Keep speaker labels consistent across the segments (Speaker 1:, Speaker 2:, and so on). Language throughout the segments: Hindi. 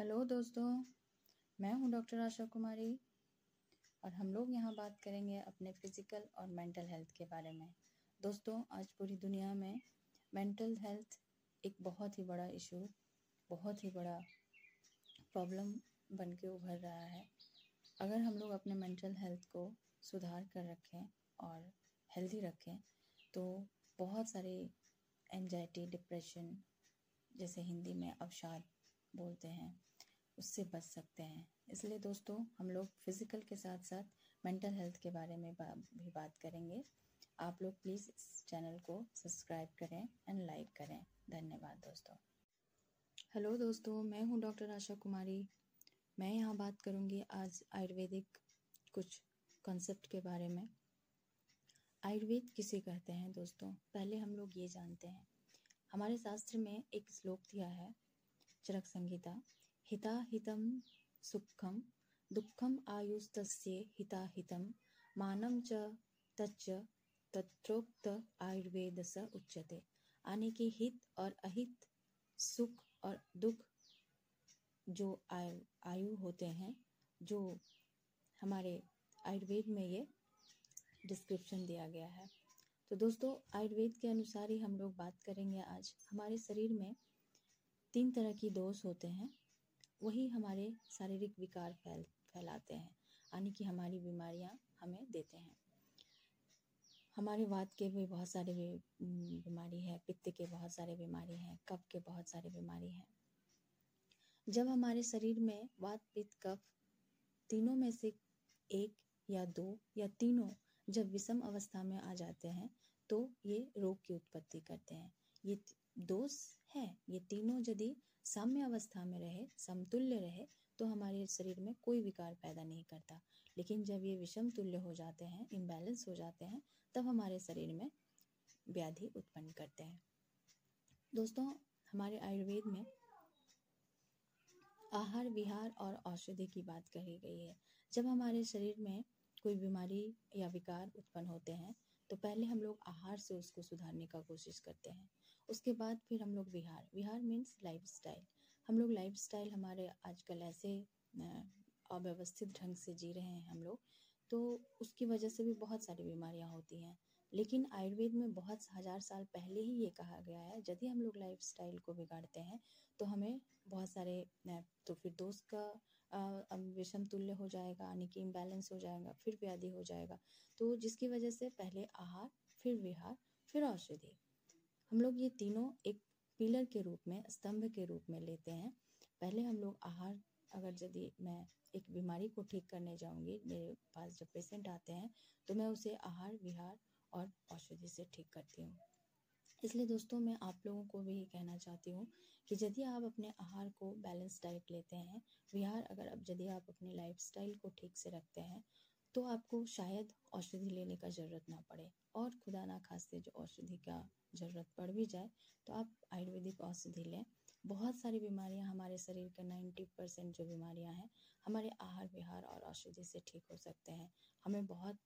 Speaker 1: हेलो दोस्तों, मैं हूँ डॉक्टर आशा कुमारी और हम लोग यहाँ बात करेंगे अपने फ़िज़िकल और मेंटल हेल्थ के बारे में। दोस्तों, आज पूरी दुनिया में मेंटल हेल्थ एक बहुत ही बड़ा इशू, बहुत ही बड़ा प्रॉब्लम बन के उभर रहा है। अगर हम लोग अपने मेंटल हेल्थ को सुधार कर रखें और हेल्दी रखें तो बहुत सारे एनजाइटी डिप्रेशन जैसे हिंदी में अवसाद बोलते हैं। उससे बच सकते हैं। इसलिए दोस्तों हम लोग फ़िज़िकल के साथ साथ मेंटल हेल्थ के बारे में बा, भी बात करेंगे। आप लोग प्लीज़ इस चैनल को सब्सक्राइब करें एंड लाइक करें। धन्यवाद दोस्तों। हेलो दोस्तों मैं हूँ डॉक्टर आशा कुमारी। मैं यहाँ बात करूँगी आज आयुर्वेदिक कुछ कॉन्सेप्ट के बारे में। आयुर्वेद किसे कहते हैं दोस्तों? पहले हम लोग ये जानते हैं। हमारे शास्त्र में एक श्लोक दिया है चरक संगीता हिता हितम सुखम दुखम आयुस्तस्य हिता हितम मानम च तच्च तत्रोक्त आयुर्वेद स उच्यते। आने के हित और अहित, सुख और दुख जो आयु आयु होते हैं, जो हमारे आयुर्वेद में ये डिस्क्रिप्शन दिया गया है। तो दोस्तों, आयुर्वेद के अनुसार ही हम लोग बात करेंगे आज। हमारे शरीर में तीन तरह की दोष होते हैं। वही हमारे शारीरिक विकार फैल, फैलाते हैं, यानी कि हमारी बीमारियाँ हमें देते हैं। हमारे वात के भी बहुत सारे बीमारी है, पित्त के बहुत सारे बीमारी हैं, कफ के बहुत सारे बीमारी हैं। जब हमारे शरीर में वात, पित्त, कफ तीनों में से एक या दो या तीनों जब विषम अवस्था में आ जाते हैं तो ये रोग की उत्पत्ति करते हैं। ये दोष है, ये तीनों यदि साम्य अवस्था में रहे, समतुल्य रहे तो हमारे शरीर में कोई विकार पैदा नहीं करता। लेकिन जब ये विषम तुल्य हो जाते हैं इम्बैलेंस हो जाते हैं, तब हमारे शरीर में व्याधि उत्पन्न करते हैं। दोस्तों, हमारे आयुर्वेद में आहार, विहार और औषधि की बात कही गई है। जब हमारे शरीर में कोई बीमारी या विकार उत्पन्न होते हैं तो पहले हम लोग आहार से उसको सुधारने का कोशिश करते हैं। उसके बाद फिर हम लोग विहार। विहार मीन्स लाइफ स्टाइल हम लोग लाइफ स्टाइल हमारे आजकल ऐसे अव्यवस्थित ढंग से जी रहे हैं हम लोग। तो उसकी वजह से भी बहुत सारी बीमारियाँ होती हैं। लेकिन आयुर्वेद में बहुत हज़ार साल पहले ही ये कहा गया है यदि हम लोग लाइफ स्टाइल को बिगाड़ते हैं तो हमें बहुत सारे तो फिर दोस्त का विषम तुल्य हो जाएगा, यानी कि इम्बैलेंस हो जाएगा, फिर व्याधि हो जाएगा। तो जिसकी वजह से पहले आहार, फिर विहार, फिर औषधि। हम लोग ये तीनों एक पिलर के रूप में, स्तंभ के रूप में लेते हैं। पहले हम लोग आहार, अगर यदि मैं एक बीमारी को ठीक करने जाऊँगी, मेरे पास जब पेशेंट आते हैं तो मैं उसे आहार, विहार और औषधि से ठीक करती हूँ। इसलिए दोस्तों, मैं आप लोगों को भी कहना चाहती हूँ कि यदि आप अपने आहार को बैलेंस डाइट लेते हैं, विहार अगर अब यदि आप अपने लाइफ स्टाइल को ठीक से रखते हैं तो आपको शायद औषधि लेने का ज़रूरत ना पड़े। और खुदा ना खास्ते जो औषधि का ज़रूरत पड़ भी जाए तो आप आयुर्वेदिक औषधि लें। बहुत सारी बीमारियाँ हमारे शरीर के नाइन्टी परसेंट जो बीमारियाँ हैं, हमारे आहार विहार और औषधि से ठीक हो सकते हैं। हमें बहुत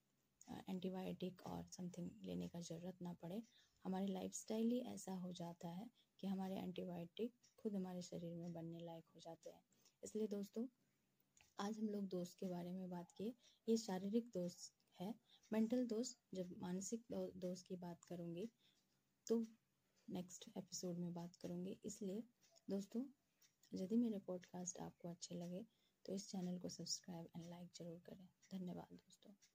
Speaker 1: एंटीबायोटिक और समथिंग लेने का ज़रूरत ना पड़े। हमारे लाइफस्टाइल ही ऐसा हो जाता है कि हमारे एंटीबायोटिक खुद हमारे शरीर में बनने लायक हो जाते हैं। इसलिए दोस्तों, आज हम लोग दोस्त के बारे में बात किए। ये शारीरिक दोस्त है मेंटल दोस्त, जब मानसिक दोस्त की बात करूँगी तो नेक्स्ट एपिसोड में बात करूँगी। इसलिए दोस्तों, यदि मेरे पॉडकास्ट आपको अच्छे लगे तो इस चैनल को सब्सक्राइब एंड लाइक ज़रूर करें। धन्यवाद दोस्तों।